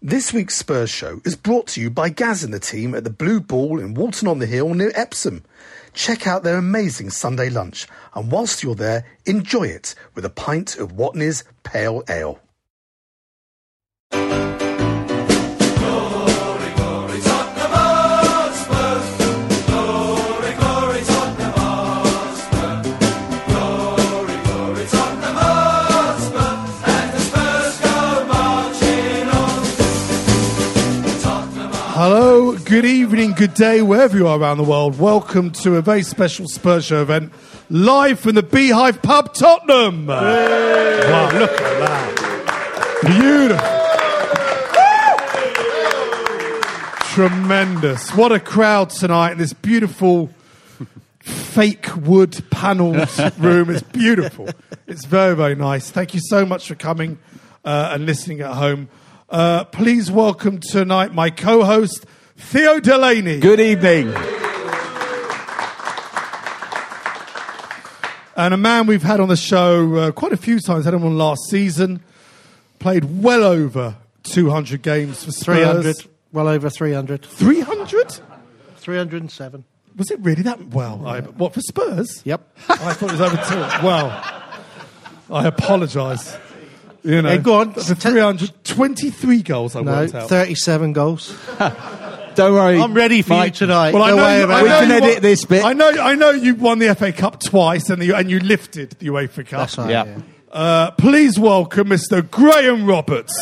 This week's Spurs show is brought to you by Gaz and the team at the Blue Ball in Walton on the Hill near Epsom. Check out their amazing Sunday lunch, and whilst you're there, enjoy it with a pint of Watney's Pale Ale. Hello, good evening, good day, wherever you are around the world. Welcome to a very special Spurs Show event live from the Beehive Pub, Tottenham. Wow, look at that. Beautiful. Tremendous. What a crowd tonight in this beautiful fake wood panelled room. It's beautiful. It's very, very nice. Thank you so much for coming uh, and listening at home. Uh, please welcome tonight my co host, Theo Delaney. Good evening. And a man we've had on the show uh, quite a few times, had him on last season, played well over 200 games for Spurs. 300. Well over 300. 300? 307. Was it really that well? I, what, for Spurs? Yep. I thought it was over two. Well, I apologise. You know, Hey, go on. For 323 goals I No, worked out. 37 goals. Don't worry. I'm ready for Mike. you tonight. Well, I know, way you, about I We know it. can you edit won- this bit. I know, I know you won the FA Cup twice and, you, and you lifted the UEFA Cup. That's right. Yeah. yeah. Uh, please welcome Mr. Graham Roberts.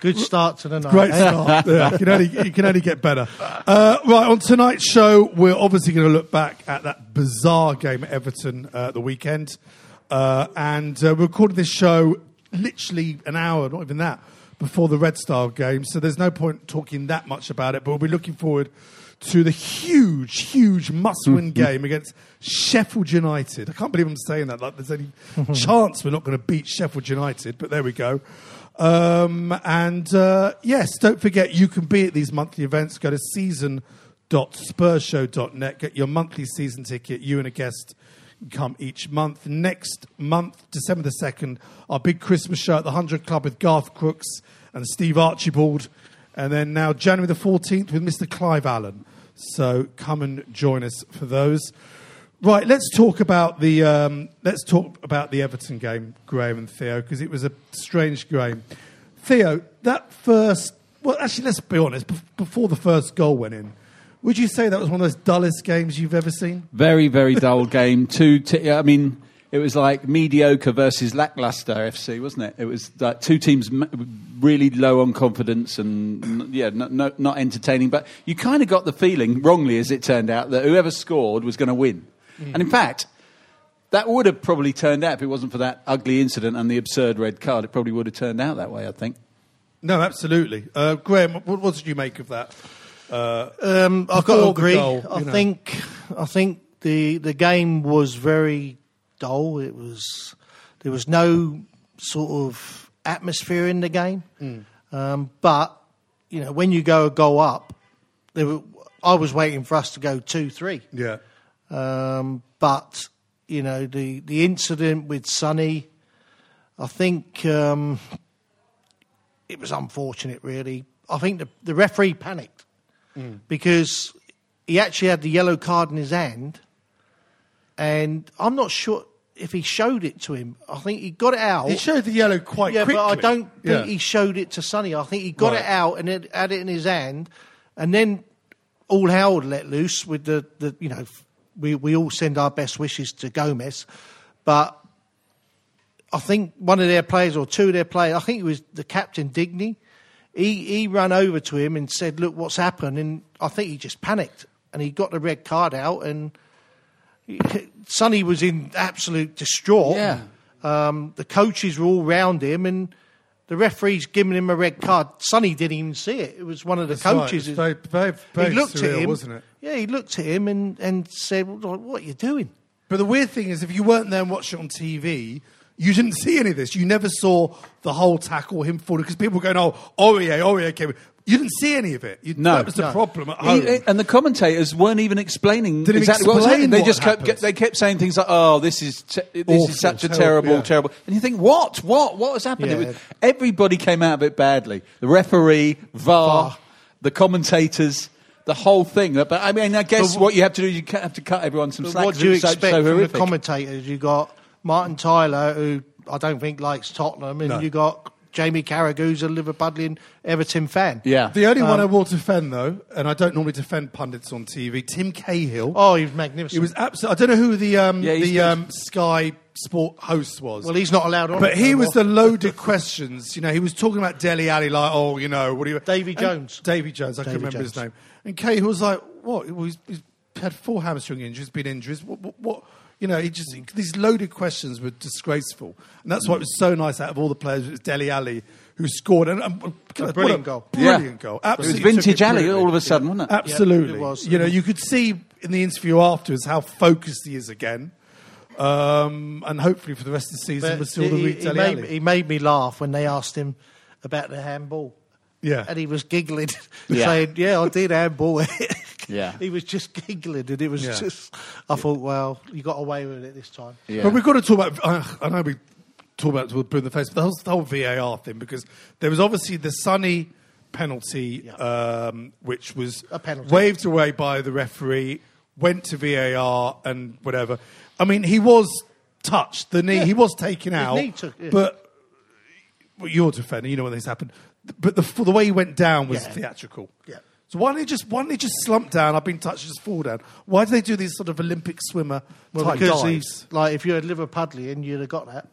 Good start to the night. Great eh? start. Yeah, you, can only, you can only get better. Uh, right, on tonight's show, we're obviously going to look back at that bizarre game at Everton uh, the weekend. Uh, and uh, we're recording this show literally an hour, not even that, before the Red Star game. So there's no point talking that much about it, but we'll be looking forward to the huge, huge must-win game against Sheffield United. I can't believe I'm saying that. Like, there's any chance we're not going to beat Sheffield United, but there we go. Um, and uh, yes, don't forget you can be at these monthly events. Go to season.spursshow.net. Get your monthly season ticket. You and a guest come each month. Next month, December the 2nd, our big Christmas show at the 100 Club with Garth Crooks and Steve Archibald. And then now January the 14th with Mr. Clive Allen. So come and join us for those. Right, let's talk about the um, let's talk about the Everton game, Graham and Theo, because it was a strange game. Theo, that first well, actually, let's be honest. bef- Before the first goal went in, would you say that was one of those dullest games you've ever seen? Very, very dull game. Two, t- I mean, it was like mediocre versus lackluster FC, wasn't it? It was like two teams m- really low on confidence and yeah, no, no, not entertaining. But you kind of got the feeling, wrongly as it turned out, that whoever scored was going to win. And in fact, that would have probably turned out if it wasn't for that ugly incident and the absurd red card. It probably would have turned out that way. I think. No, absolutely. Uh, Graham, what, what did you make of that? Uh, Um, I've got to agree. goal, I know. think I think the the game was very dull. It was there was no sort of atmosphere in the game. Hmm. Um, but you know, when you go a goal up, there were, I was waiting for us to go two three. yeah. Um, but you know the the incident with Sonny, I think um, it was unfortunate. Really, I think the the referee panicked because he actually had the yellow card in his hand, and I'm not sure. if he showed it to him. I think he got it out. He showed the yellow quite yeah, quickly. but I don't think Yeah. he showed it to Sonny. I think he got Right. it out and it, had it in his hand, and then all hell let loose with the, the you know we we all send our best wishes to Gomez, but I think one of their players or two of their players, I think it was the captain Digne, he he ran over to him and said, "Look, what's happened?" And I think he just panicked and he got the red card out and. Sonny was in absolute distraught. Yeah. Um, the coaches were all round him, and the referee's giving him a red card. Sonny didn't even see it. It was one of the That's right. coaches. It's very, very, very he looked surreal, at him, wasn't it? Yeah, he looked at him and, and said, "What what are you doing?" But the weird thing is, if you weren't there and watched it on TV, you didn't see any of this. You never saw the whole tackle, him falling, because people were going, oh, Aurier, Aurier came. You didn't see any of it. You, No. that was the No. problem at He- eh, and the commentators weren't even explaining Didn't even exactly what was happening. They just kept, happened. they kept saying things like, "Oh, this is te- this Awful, is such a terrible, terrible, yeah. terrible." And you think, "What? What? What has happened?" Yeah. was- everybody came out of it badly. The referee, VAR, VAR. the commentators. The whole thing, but I mean, I guess But what you have to do is you have to cut everyone some slack. What do you it so- expect so from the commentators? You got Martin Tyler, who I don't think likes Tottenham, and No. you got Jamie Carragher, who's a Liverpudlian Everton fan. Yeah, the only Um, one I will defend, though, and I don't normally defend pundits on TV, Tim Cahill. Oh, he was magnificent. It was absolutely. I don't know who the um, Yeah, the um, Sky Sport host was. well, he's not allowed on. but it he no was the more. loaded questions. You know, he was talking about Dele Alli, like, oh, you know, what do you? Davy Jones. Davy Jones. I can Davy remember his name. And Cahill was like, what? He's, he's had four hamstring injuries, been injuries. What? what, what you know, he just mm. these loaded questions were disgraceful, and that's why it was mm. so nice. Out of all the players, it was Dele Alli who scored and, um, and what brilliant goal. brilliant Yeah. goal. It was vintage it Alli all of a sudden, wasn't it? Absolutely, Yeah, it was. You know, you could see in the interview afterwards how focused he is again. Um, and hopefully for the rest of the season, But we'll still the he, week he, Dele made, he made me laugh when they asked him about the handball. Yeah. And he was giggling, Yeah. saying, Yeah, I did handball it. Yeah. He was just giggling, and it was Yeah. just. I thought, well, you got away with it this time. Yeah. But we've got to talk about. Uh, I know we talk about it in the face, but the whole, the whole VAR thing because there was obviously the Sonny penalty, Yeah. um, which was A penalty. waved away by the referee, went to VAR and whatever. I mean, he was touched. The knee, Yeah. he was taken His out, knee took- yeah. but well, you're defending. You know when this happened, but the the way he went down was Yeah. theatrical. Yeah. So why don't they just why don't they just slump down? I've been touched, just fall down. Why do they do these sort of Olympic swimmer Well, type because dives? like, if you're a Liverpudlian, you'd have got that.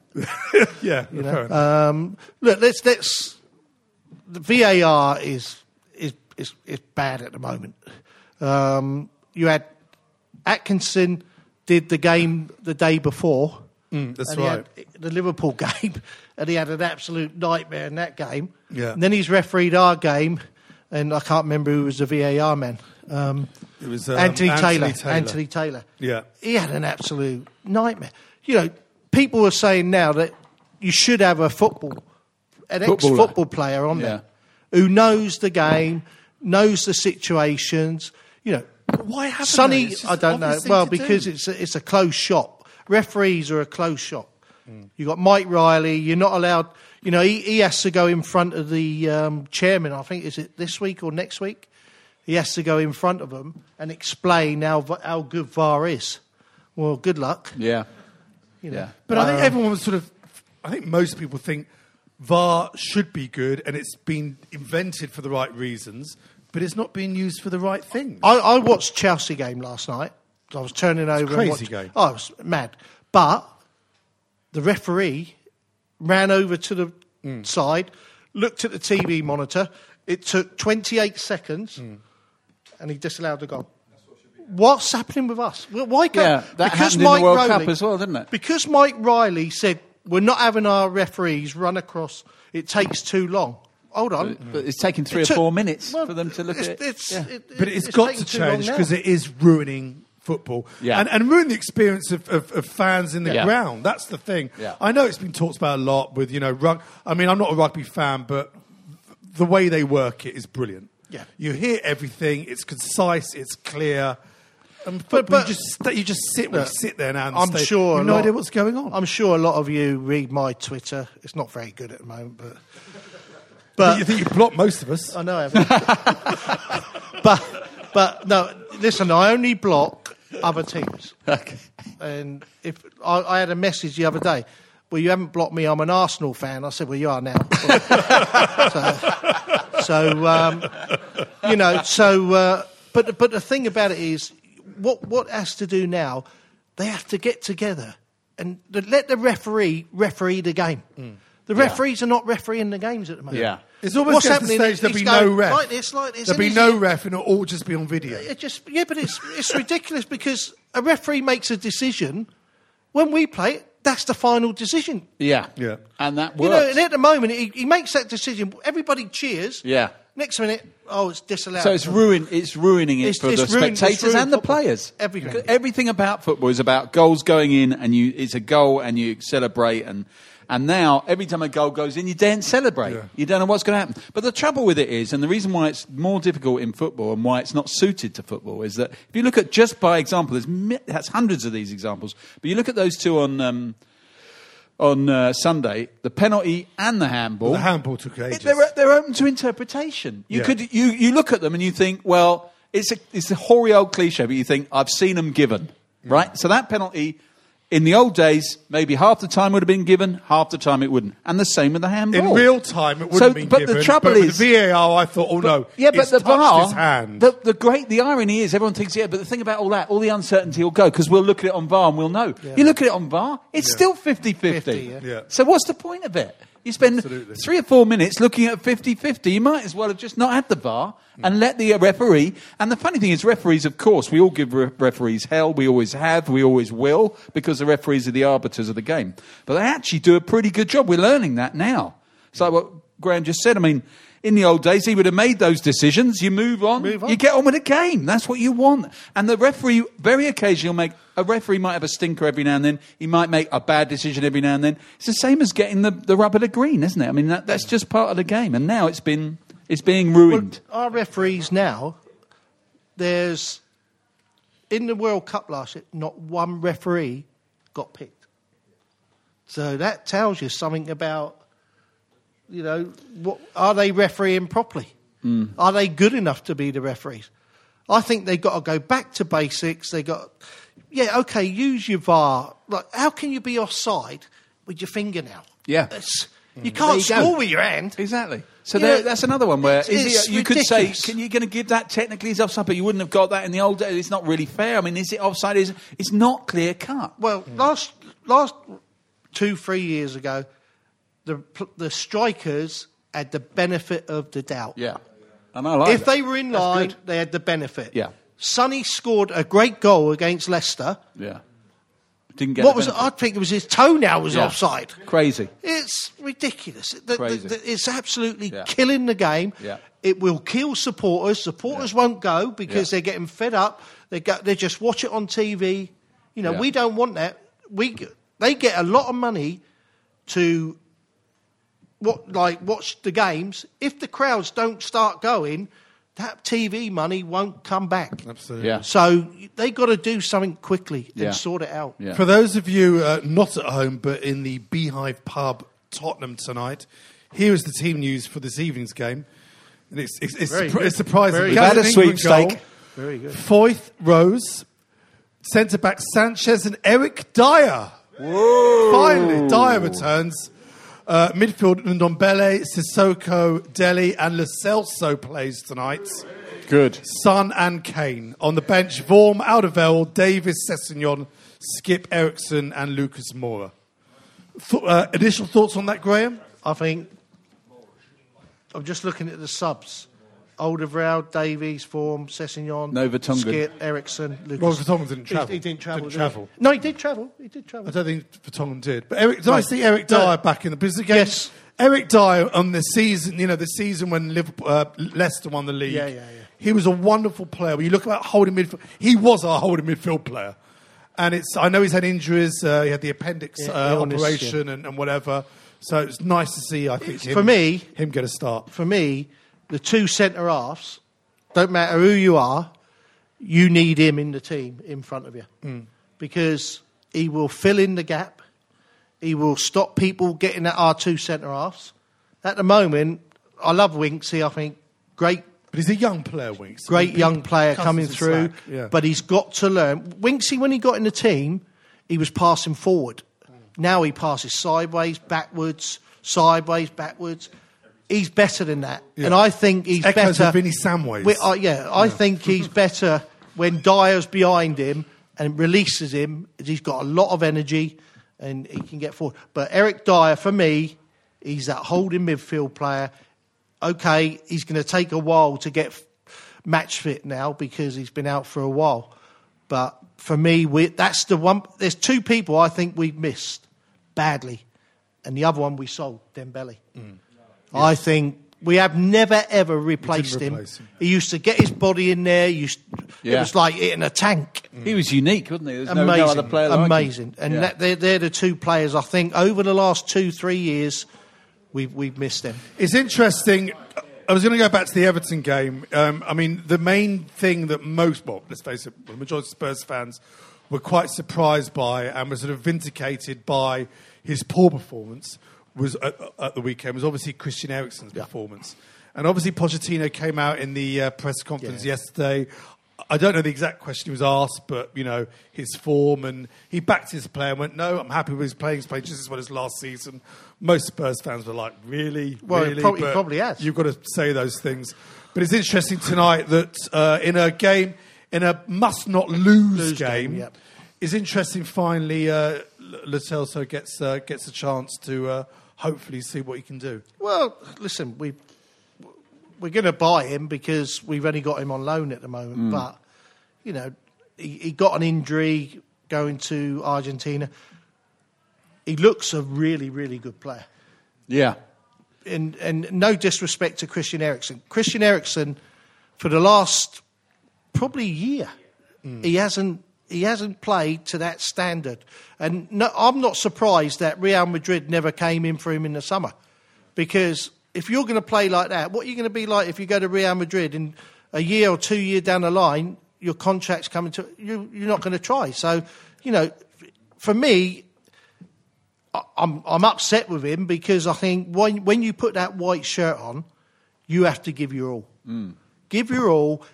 yeah, You know? um, look, let's let's. The VAR is is is, is bad at the moment. Um, you had Atkinson did the game the day before. Mm, that's right. the Liverpool game, and he had an absolute nightmare in that game. Yeah. And then he's refereed our game, and I can't remember who was the VAR man. Um, It was um, Anthony, Taylor. Taylor. Anthony Taylor. Yeah. He had an absolute nightmare. You know, people are saying now that you should have a football, an ex-football player on there who knows the game, knows the situations. You know, Why haven't they? Sonny, I don't know. Well, because do. it's a, it's a closed shop. Referees are a closed shop. Hmm. You got Mike Riley. You're not allowed. You know, he, he has to go in front of the um, chairman. I think is it this week or next week. He has to go in front of them and explain how how good VAR is. Well, good luck. Yeah. You know. Yeah. But I think Um, everyone was sort of. I think most people think VAR should be good, and it's been invented for the right reasons, but it's not being used for the right things. I, I watched Chelsea game last night. I was turning over. and crazy watch- game. Oh, it was mad. But the referee ran over to the Mm. side, looked at the TV monitor. It took 28 seconds, Mm. and he disallowed the goal. What's happening with us? Well, Why can't, Yeah, that happened in the World Cup as well, didn't it? Because Mike Riley said we're not having our referees run across. It takes too long. Hold on. But it's taken three It or took- four minutes well, for them to look it's, at it. It's, Yeah. it- but it's got to change because it is ruining football Yeah. and, and ruining the experience of, of, of fans in the Yeah. ground. That's the thing. Yeah. I know it's been talked about a lot with, you know, rug. I mean, I'm not a rugby fan, but the way they work it is brilliant. Yeah. You hear everything, it's concise, it's clear. And But- but- you just you just sit Look, sit there now and I'm stay- sure you have no lot- idea what's going on. I'm sure a lot of you read my Twitter. It's not very good at the moment, but but you think you block most of us. I know I haven't. but but no, listen. I only block other teams. Okay. And if I, I had a message the other day, well, you haven't blocked me. I'm an Arsenal fan. I said, well, you are now. so, so um, you know, so uh, but but the thing about it is, what what has to do now? They have to get together and let the referee referee the game. The referees are not refereeing the games at the moment. Yeah. It's almost What's getting to the happening stage there'll be going no ref. Like this, like this. There'll be no ref, and it'll all just be on video. it just yeah, but it's it's ridiculous because a referee makes a decision when we play it. That's the final decision. Yeah. Yeah. And that You know, and at the moment he, he makes that decision. Everybody cheers. Yeah. Next minute, oh, it's disallowed. So it's ruin, It's ruining it It's- for it's the ruined- it's spectators ruined and the football. players. Everything. Everything about football is about goals going in, and you. It's a goal, and you celebrate. And and now every time a goal goes in, you don't celebrate. You don't know what's going to happen. But the trouble with it is, and the reason why it's more difficult in football and why it's not suited to football is that if you look at just by example, there's that's hundreds of these examples. But you look at those two on. Um, on uh, Sunday, the penalty and the handball. The handball took ages. It- They're, they're open to interpretation. You Yeah. could you, you look at them and you think, well, it's a it's a hoary old cliche, but you think I've seen them given, right? So that penalty in the old days, maybe half the time would have been given, half the time it wouldn't, and the same with the handball. In real time, it wouldn't So, have been but given. the trouble but is- the VAR. I thought, oh no, yeah, but the VAR. The, the great, the irony is, everyone thinks, yeah, but the thing about all that, all the uncertainty will go because we'll look at it on VAR and we'll know. You look at it on VAR, it's still 50 50. yeah. Yeah. So what's the point of it? You spend Absolutely. three or four minutes looking at 50 50. You might as well have just not had the VAR and let the referee. And the funny thing is, referees, of course, we all give re- referees hell. We always have. We always will because the referees are the arbiters of the game. But they actually do a pretty good job. We're learning that now. Like what Graham just said. I mean, in the old days, he would have made those decisions. You move on, Move on. you get on with the game. That's what you want. And the referee, very occasionally, will make a referee might have a stinker every now and then. He might make a bad decision every now and then. It's the same as getting the, the rubber to green, isn't it? I mean, that, that's just part of the game. And now it's been it's being ruined. Our referees now, there's in the World Cup last year, not one referee got picked. So that tells you something about, you know, what are they refereeing properly? Mm. Are they good enough to be the referees? I think they've got to go back to basics. They got, yeah, okay, use your VAR. Like, how can you be offside with your fingernail? Yeah. That's- you can't you go. score with your hand. Exactly. So You there, know, that's another one where it's- it's it, you could say, can you going to give that technically as offside? But you wouldn't have got that in the old days. It's not really fair. I mean, is it offside? Is it's not clear cut. Well, hmm. last last two three years ago, the the strikers had the benefit of the doubt. Yeah, and I like if that. they were in That's line, good. they had the benefit. Yeah. Sonny scored a great goal against Leicester. Yeah, didn't get what was it? I think it was his toenail was Yeah. offside. Crazy. It's ridiculous. The- the- Crazy. the- it's absolutely Yeah. killing the game. Yeah. It will kill supporters. Supporters won't go because Yeah. they're getting fed up. They go, they just watch it on TV. You know, Yeah. we don't want that. We they get a lot of money to what like watch the games. If the crowds don't start going, that TV money won't come back. Absolutely. Yeah. So they got to do something quickly Yeah. and sort it out. Yeah. For those of you uh, not at home but in the Beehive Pub, Tottenham tonight, here is the team news for this evening's game. And it's, it's, it's, Very surpri- it's surprising. Very We've had a sweepstake. Very good. Foyth, Rose, centre back Sanchez and Eric Dier. Whoa. Finally, Dier returns. Uh, midfield Ndombele, Sissoko, Dele, and Lo Celso plays tonight. Good. Son and Kane. On the bench, Vorm, Alderweireld, Davies, Sessegnon, Skipp Eriksen, and Lucas Moura. Th- uh, initial thoughts on that, Graham? I think I'm just looking at the subs. Alderweireld, Davies, Vorm, Sessegnon, No Vertonghen. Skipp, Eriksen, Lucas. Well, Vertonghen didn't He- travel. He, didn't travel. Didn't did he? No, he did travel. He did travel. I don't think Vertonghen did. But Eric, nice Right. to see Eric No. Dier back in the business again. Yes. Eric Dier on the season, you know, the season when Liverpool, uh, Leicester won the league. Yeah, yeah, yeah. He was a wonderful player. When you look about holding midfield, he was our holding midfield player. And it's, I know he's had injuries. Uh, he had the appendix Yeah, uh, illness, operation and, and whatever. So it's nice to see. I think him, For me- him get a start. For me, the two centre halves, don't matter who you are, you need him in the team in front of you Mm. because he will fill in the gap. He will stop people getting at our two centre halves. At the moment, I love Winksy. I think great But he's a young player, Winks. great He- young player coming through, Yeah. but he's got to learn. Winksy, when he got in the team, he was passing forward. Now he passes sideways, backwards, sideways, backwards. He's better than that, Yeah. and I think he's Echoes better. of Vinny Samways. We- uh, yeah, I think he's better when Dier's behind him and releases him. He's got a lot of energy and he can get forward. But Eric Dyer, for me, he's that holding midfield player. Okay, he's going to take a while to get match fit now because he's been out for a while. But for me, we, that's the one. There's two people I think we've missed badly, and the other one we sold, Dembele. I think we have never ever replaced him. replace him. He used to get his body in there. Used, It Yeah. was like hitting a tank. He was unique, wasn't he? There's no, amazing, no other player like him. amazing. And Yeah. that, they're, they're the two players I think over the last two three years we've we've missed them. It's interesting. I was going to go back to the Everton game. Um, I mean, the main thing that most, well, let's face it, the majority of Spurs fans were quite surprised by and were sort of vindicated by his poor performance was at, at the weekend was obviously Christian Eriksen's performance. And obviously, Pochettino came out in the uh, press conference Yeah. yesterday. I don't know the exact question he was asked, but you know his form, and he backed his player and went, "No, I'm happy with his playing. He's played just as well as last season." Most Spurs fans were like, "Really, Well, he really?" probably- he probably has. You've got to say those things. But it's interesting tonight that uh, in a game, in a must-not lose, Lose game, game, yep. it's interesting. Finally, uh, Celso gets uh, gets a chance to uh, hopefully see what he can do. Well, listen, we we're going to buy him because we've only got him on loan at the moment. Mm. But you know, he, he got an injury going to Argentina. He looks a really, really good player. Yeah. and and no disrespect to Christian Eriksen. Christian Eriksen, for the last probably year, mm. he hasn't he hasn't played to that standard. And no, I'm not surprised that Real Madrid never came in for him in the summer, because if you're going to play like that, what are you going to be like if you go to Real Madrid in a year or two year down the line, your contract's coming to you, you're not going to try. So, you know, for me, I'm I'm upset with him because I think when when you put that white shirt on, you have to give your all. Mm. Give your all.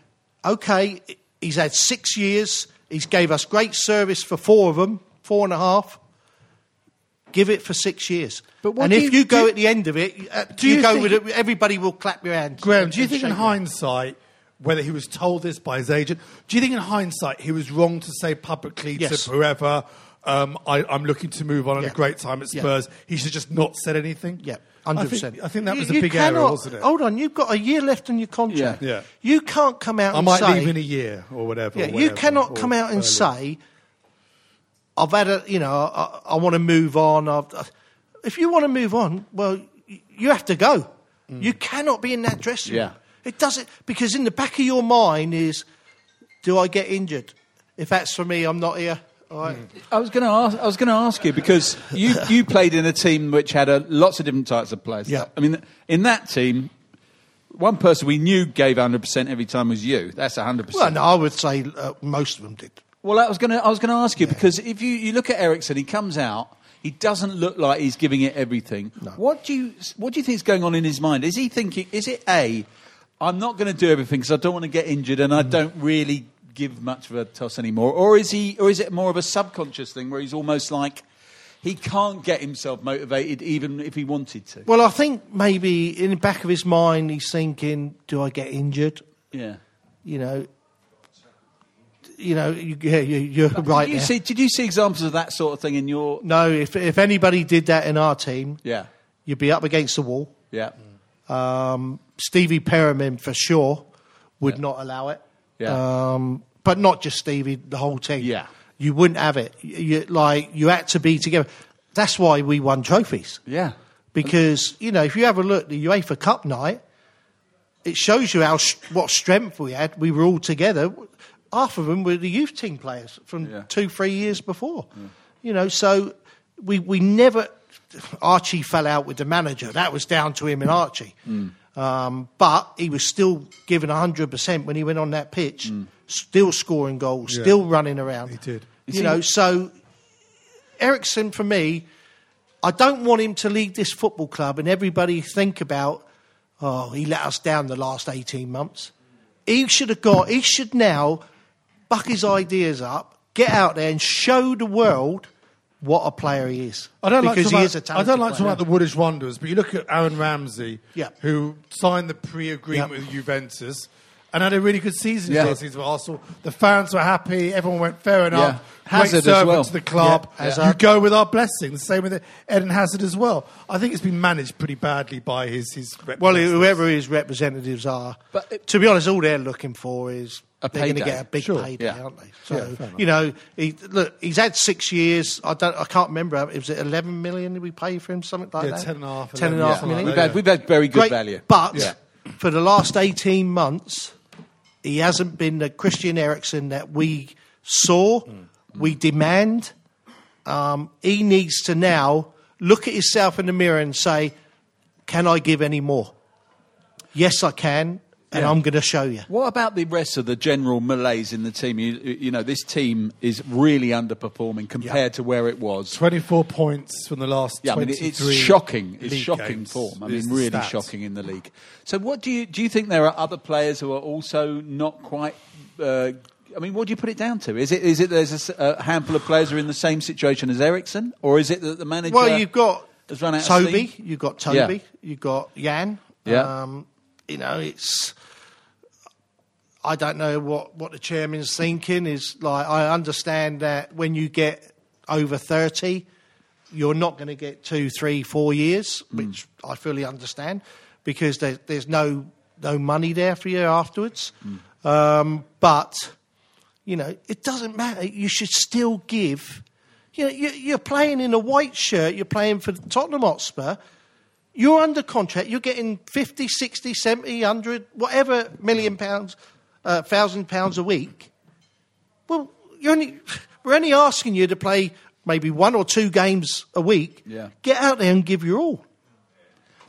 Okay, he's had six years. He's gave us great service for four of them, four and a half. Give it for six years. But and if you- you, go do- at the end of it, uh, do you, you go with it. Everybody will clap your hands. Graham, and- do you think in hindsight, whether he was told this by his agent, do you think in hindsight he was wrong to say publicly Yes. to whoever, um, I, I'm looking to move on and Yeah. a great time at Yeah. Spurs? He should just not said anything. Yeah, hundred percent. I think that was You- a big you error, cannot- wasn't it? Hold on, you've got a year left on your contract. Yeah. Yeah. You can't come out. I and might say, leave in a year or whatever. Yeah, or you cannot come out and early. say, "I've had a, you know, I, I want to move on." I've, if you want to move on, well, you have to go. Mm. You cannot be in that dressing room. Yeah. It doesn't because in the back of your mind is, "Do I get injured? If that's for me, I'm not here." I was going to ask. I was going to ask you because you, you played in a team which had a, lots of different types of players. Yeah. I mean, in that team, one person we knew gave 100 percent every time was you. That's 100. Well, percent no, I would say uh, most of them did. Well, I was going to. I was going to ask you because if you, you look at Eriksen, he comes out. He doesn't look like he's giving it everything. What do you What do you think is going on in his mind? Is he thinking? Is it a? I'm not going to do everything because I don't want to get injured and I don't really give much of a toss anymore. Or is he? Or is it more of a subconscious thing where he's almost like he can't get himself motivated even if he wanted to? Well, I think maybe in the back of his mind, he's thinking, "Do I get injured?" Yeah. You know. You know, you, yeah, you, you're right. Did you there. see? Did you see examples of that sort of thing in your? No, if if anybody did that in our team, Yeah. you'd be up against the wall. Yeah. Um, Stevie Perryman for sure would not allow it. Yeah. Um, but not just Stevie, the whole team. Yeah. You wouldn't have it. You, like you had to be together. That's why we won trophies. Yeah. Because you know, if you have a look, at the UEFA Cup night, it shows you how what strength we had. We were all together. Half of them were the youth team players from Yeah. two, three years before. You know, so we we never. Archie fell out with the manager. That was down to him and Archie. Um, but he was still giving hundred percent when he went on that pitch. Still scoring goals. Yeah. Still running around. He did. You know, so Eriksen for me, I don't want him to leave this football club and everybody think about, oh, he let us down the last 18 months. He should have got, he should now buck his ideas up, get out there and show the world what a player he is. I don't like because to he talk is a about, I don't like to talk about the Woolwich Wanderers, but you look at Aaron Ramsey, Yeah. who signed the pre-agreement Yeah. with Juventus and had a really good season Yeah. last season with Arsenal. The fans were happy. Everyone went fair enough. Yeah. Great Hazard as well. to the club. Yeah, Hazard. You go with our blessing. The same with Eden Hazard as well. I think it's been managed pretty badly by his his. Well, whoever his representatives are, But it- to be honest, all they're looking for is A they're going to get a big Sure. payday, Yeah. aren't they? So Yeah, you know, he, look, he's had six years. I don't, I can't remember. It was it eleven million? Did we pay for him something like Yeah, that? 10 and a half, Ten and a half million. We've had, we've had very good Great, value. But Yeah. for the last eighteen months, he hasn't been the Christian Eriksen that we saw, Mm. we demand. Um, he needs to now look at himself in the mirror and say, "Can I give any more?" Yes, I can, and Yeah. I'm going to show you. What about the rest of the general malaise in the team? You, you know, this team is really underperforming compared to where it was. 24 points from the last Yeah, I mean, it's shocking. It's shocking games form. I is mean, the really stat. shocking in the league. So, what do you do? You think there are other players who are also not quite? Uh, I mean, what do you put it down to? Is it is it there's a handful of players who are in the same situation as Eriksen, or is it that the manager? Well, you've got has run out Toby, steam? you've got Toby, Yeah. you've got Jan. Yeah. Um, you know, it's. I don't know what, what the chairman's thinking. Is like I understand that when you get over thirty, you're not going to get two, three, four years, Hmm. which I fully understand, because there, there's no no money there for you afterwards. Hmm. Um, but you know, it doesn't matter. You should still give. You know, you- you're playing in a white shirt. You're playing for Tottenham Hotspur. You're under contract. You're getting 50, 60, 70, 100, whatever million pounds, uh, thousand pounds a week. Well, you're only, we're only asking you to play maybe one or two games a week. Yeah. Get out there and give your all.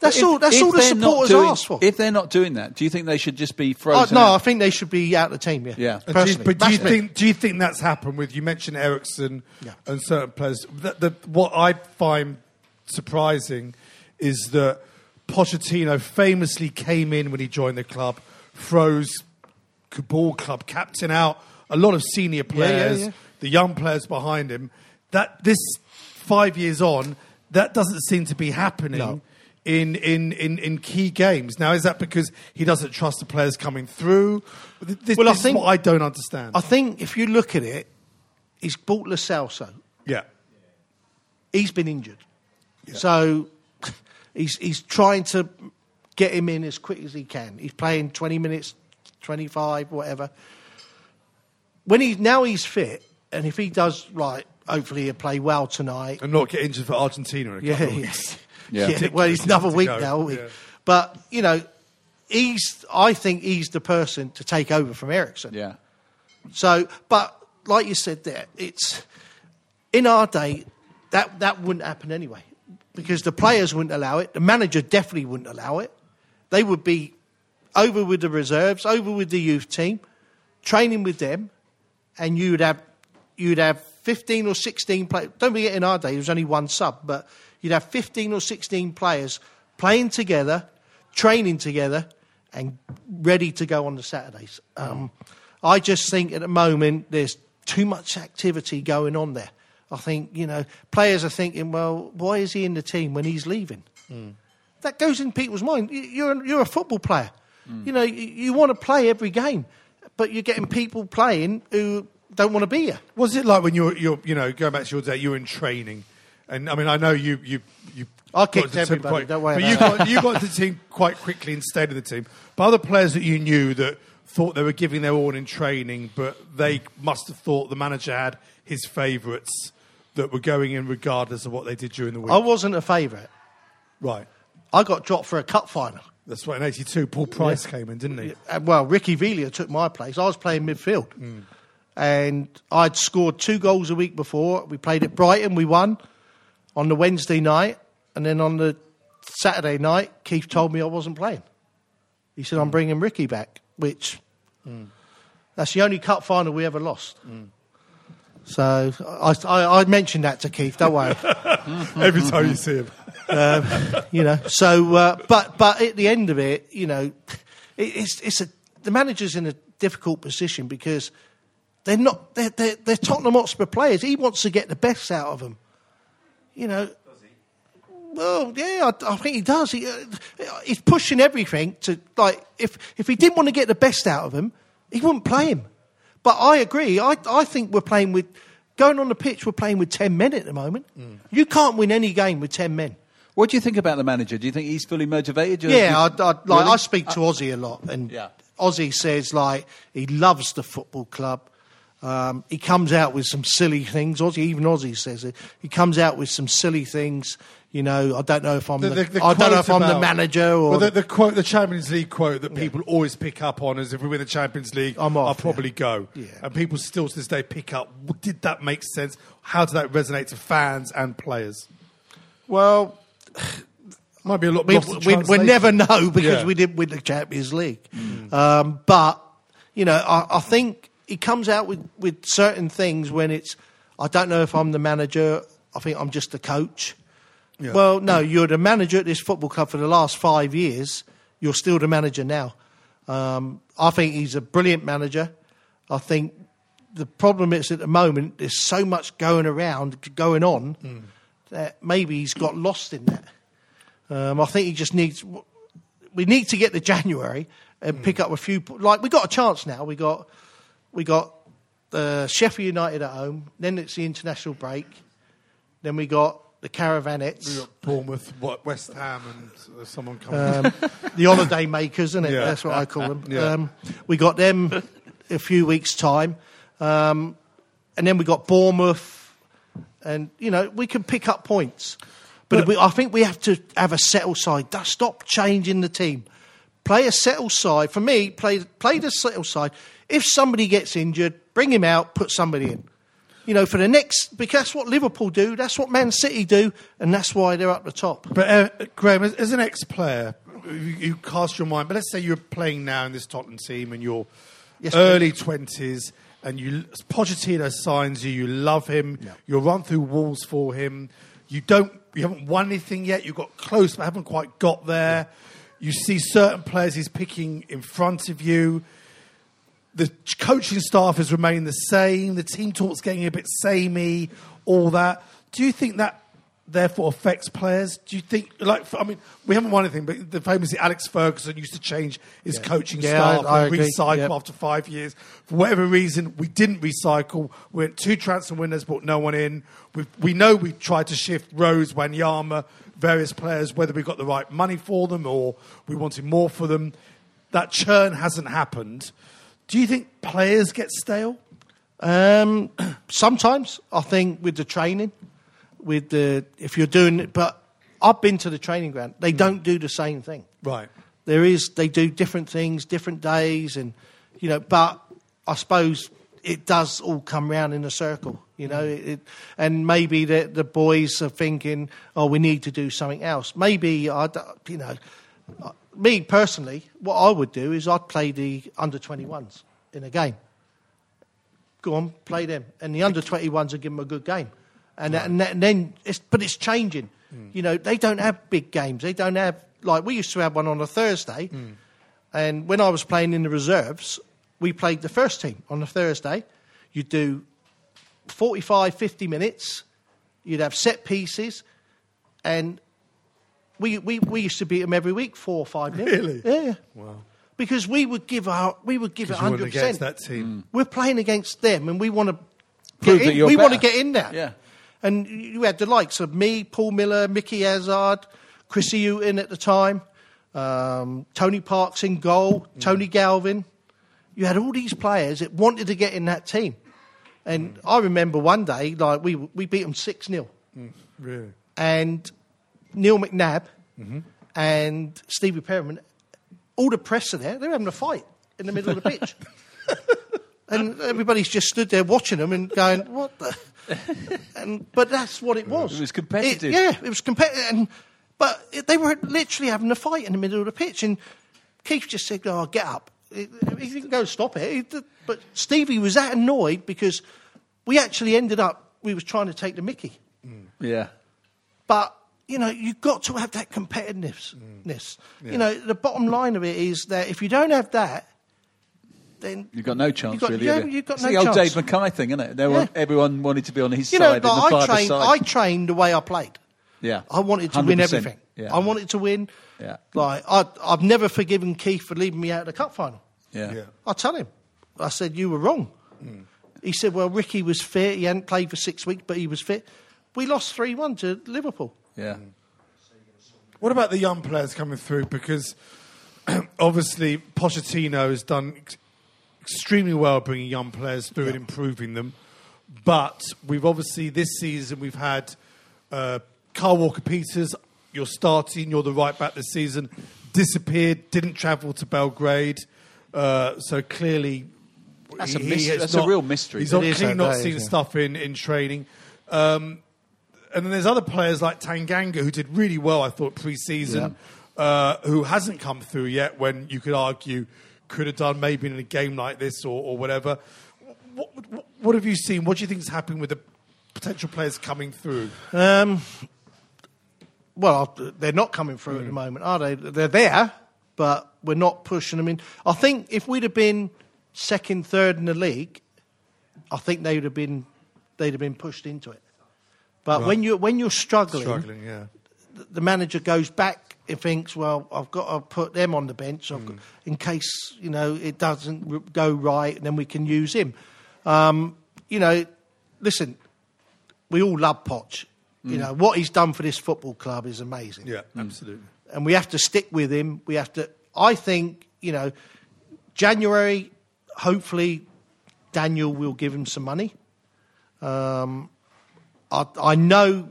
That's If- all. That's all the supporters doing- ask for. If they're not doing that, do you think they should just be Oh, frozen? no, I think they should be out of the team. Yeah, Yeah. And do you- Personally, but do you think do you think that's happened with you mentioned Eriksen Yeah. and certain players? The, the, what I find surprising is that Pochettino famously came in when he joined the club, froze ball club captain out a lot of senior yeah, players, yeah. the young players behind him. That this five years on, that doesn't seem to be happening. No. In, in, in, in key games. Now, is that because he doesn't trust the players coming through? This, Well, I this think- is what I don't understand. I think if you look at it, he's bought Lo Celso. yeah. He's been injured, so he's he's trying to get him in as quick as he can. He's playing twenty minutes, twenty five, whatever. When he now he's fit, and if he does right, hopefully he'll play well tonight. And not get injured for Argentina. In a Yeah, couple of yeah. weeks. Yeah. yeah. Well, he's another week go, now, isn't yeah. But you know, he's. I think he's the person to take over from Eriksen. Yeah. So, but like you said there, it's in our day that that wouldn't happen anyway because the players wouldn't allow it. The manager definitely wouldn't allow it. They would be over with the reserves, over with the youth team, training with them, and you'd have you'd have fifteen or sixteen players. Don't forget, in our day there was only one sub, but you'd have fifteen or sixteen players playing together, training together, and ready to go on the Saturdays. Um, I just think at the moment there's too much activity going on there. I think you know players are thinking, well, why is he in the team when he's leaving? That goes in people's mind. You're you're a football player. Mm. You know you, you want to play every game, but you're getting people playing who don't want to be here. Was it like when you were, you're, you know, going back to your day, you were in training? And I mean, I know you, you, you. I kicked to the team everybody, quite- don't worry But you got, you got to the team quite quickly and stayed in the team. But other players that you knew that thought they were giving their all in training, but they must have thought the manager had his favourites that were going in regardless of what they did during the week. I wasn't a favourite. Right. I got dropped for a cup final. That's right. In '82, Paul Price came in, didn't he? Uh, well, Ricky Villa took my place. I was playing midfield. Hmm. And I'd scored two goals a week before. We played at Brighton, we won on the Wednesday night. And then on the Saturday night, Keith told me I wasn't playing. He said, I'm bringing Ricky back, which hmm. that's the only cup final we ever lost. Hmm. So I, I, I mentioned that to Keith, don't worry. Every time you see him. Um, you know, so uh, but but at the end of it, you know, it, it's it's a the manager's in a difficult position because they're not they're, they're, they're Tottenham Hotspur players. He wants to get the best out of them. You know. Does he? Well, yeah, I, I think he does. He, uh, he's pushing everything to like. If if he didn't want to get the best out of him, he wouldn't play him. But I agree. I I think we're playing with going on the pitch. We're playing with ten men at the moment. You can't win any game with ten men. What do you think about the manager? Do you think he's fully motivated? Do you- Yeah, I, I, like, Really? I speak to Ossie a lot, and Yeah. Ossie says like he loves the football club. Um, he comes out with some silly things. Ossie, even Ossie says it. He comes out with some silly things. You know, I don't know if I'm the, I don't know if I'm the manager or well, the, the quote, the Champions League quote that people always pick up on is, "If we win the Champions League, I'm I'll probably yeah. go." Yeah. And people still to this day pick up. Did that make sense? How did that resonate to fans and players? well. Might be a lot. we, we, we never know because Yeah. we didn't win the Champions League. Um, but you know, I, I think he comes out with, with certain things when it's. I don't know if I'm the manager. I think I'm just the coach. Yeah. Well, no, you're the manager at this football club for the last five years. You're still the manager now. Um, I think he's a brilliant manager. I think the problem is at the moment there's so much going around, going on, that maybe he's got lost in that. Um, I think he just needs. We need to get to January and pick up a few. Like we got a chance now. We got we got uh, Sheffield United at home. Then it's the international break. Then we got the Caravanettes, Bournemouth, what, West Ham, and uh, someone coming. um, the holiday makers, isn't it? Yeah. That's what I call them. Yeah. Um, we got them a few weeks time, um, and then we got Bournemouth, and you know we can pick up points. But we, I think we have to have a settled side. Stop changing the team. Play a settled side. For me, play play the settled side. If somebody gets injured, bring him out, put somebody in. You know, for the next because that's what Liverpool do, that's what Man City do, and that's why they're up the top. But uh, Graham, as, as an ex-player, you, you cast your mind. But let's say you're playing now in this Tottenham team, and you're Yes, early twenties, and you Pochettino signs you. You love him. You'll run through walls for him. You don't. You haven't won anything yet. You got close, but haven't quite got there. You see certain players he's picking in front of you. The coaching staff has remained the same. The team talk's getting a bit samey. All that. Do you think that therefore affects players? Do you think, like, I mean, we haven't won anything, but the famous Alex Ferguson used to change his coaching Yeah, staff I- I and recycle Yep. after five years. For whatever reason, we didn't recycle. We went two transfer winners, brought no one in. We, we know we tried to shift Rose, Wanyama, various players, whether we got the right money for them or we wanted more for them. That churn hasn't happened. Do you think players get stale? Um, sometimes I think with the training, with the if you're doing it, but I've been to the training ground. They hmm. don't do the same thing. Right. There is they do different things, different days, and you know. But I suppose it does all come round in a circle, you know. It, it, and maybe the the boys are thinking, oh, we need to do something else. Maybe I, you know, me personally, what I would do is I'd play the under 21s in a game. Go on, play them, and the under 21s would give them a good game. And, and, and then, it's, but it's changing. Hmm. You know, they don't have big games. They don't have like we used to have one on a Thursday. Hmm. And when I was playing in the reserves, we played the first team on a Thursday. You'd do 45, 50 minutes. You'd have set pieces, and we, we, we used to beat them every week, four or five nil. Really? Yeah. Wow. Because we would give our we would give it hundred went against percent. that team. Hmm. We're playing against them, and we want to Prove get that in. you're We want to get in there. Yeah. And you had the likes of me, Paul Miller, Mickey Hazard, Chrissy Houghton at the time, um, Tony Parks in goal, mm. Tony Galvin. You had all these players that wanted to get in that team. And mm. I remember one day, like we we beat them six 0 mm, Really? and Neil McNab mm-hmm. and Stevie Perryman, all the press are there. They're having a fight in the middle of the pitch. and everybody's just stood there watching them and going, what the? And, but that's what it was. It was competitive. It- yeah, it was competitive. And, but it, they were literally having a fight in the middle of the pitch. And Keith just said, oh, get up. He didn't go stop it. But Stevie was that annoyed because we actually ended up, we was trying to take the Mickey. Mm. Yeah. But you know, you've got to have that competitiveness. Mm. You know, the bottom line of it is that if you don't have that, then You've got no chance, You've got- really. you have you? you've got It's no the old chance. Dave Mackay thing, isn't it? They were- Yeah. Everyone wanted to be on his you know, side like in the I five trained, I trained the way I played. yeah, I wanted to win 100%. everything. Yeah. I wanted to win. Yeah. Like I, I've never forgiven Keith for leaving me out of the cup final. Yeah. Yeah. I tell him, I said you were wrong. Hmm. He said, "Well, Ricky was fit. He hadn't played for six weeks, but he was fit." We lost three one to Liverpool. Yeah. Hmm. What about the young players coming through? Because obviously Pochettino has done ex- extremely well bringing young players through and improving them. But we've obviously this season we've had uh, Kyle Walker Peters. You're starting. You're the right back this season. Disappeared. Didn't travel to Belgrade. Uh, so clearly, That's a he- he mystery- has that's a real mystery. He's It not, clearly not seen isn't stuff in in training. Um, and then there's other players like Tanganga who did really well, I thought, pre-season, uh, who hasn't come through yet. When you could argue could have done maybe in a game like this or, or whatever. What, what, what have you seen? What do you think is happening with the potential players coming through? Um, well, they're not coming through at the moment, are they? They're there, but we're not pushing them in. I think if we'd have been second, third in the league, I think they'd have been they'd have been pushed into it. But when you when you're struggling, Struggling, yeah. The manager goes back and thinks, well, I've got to put them on the bench got- in case you know it doesn't go right, and then we can use him. Um, you know, listen, we all love Poch. You know what he's done for this football club is amazing, Yeah, absolutely. and we have to stick with him. We have to. I think you know, January. Hopefully, Daniel will give him some money. Um, I, I know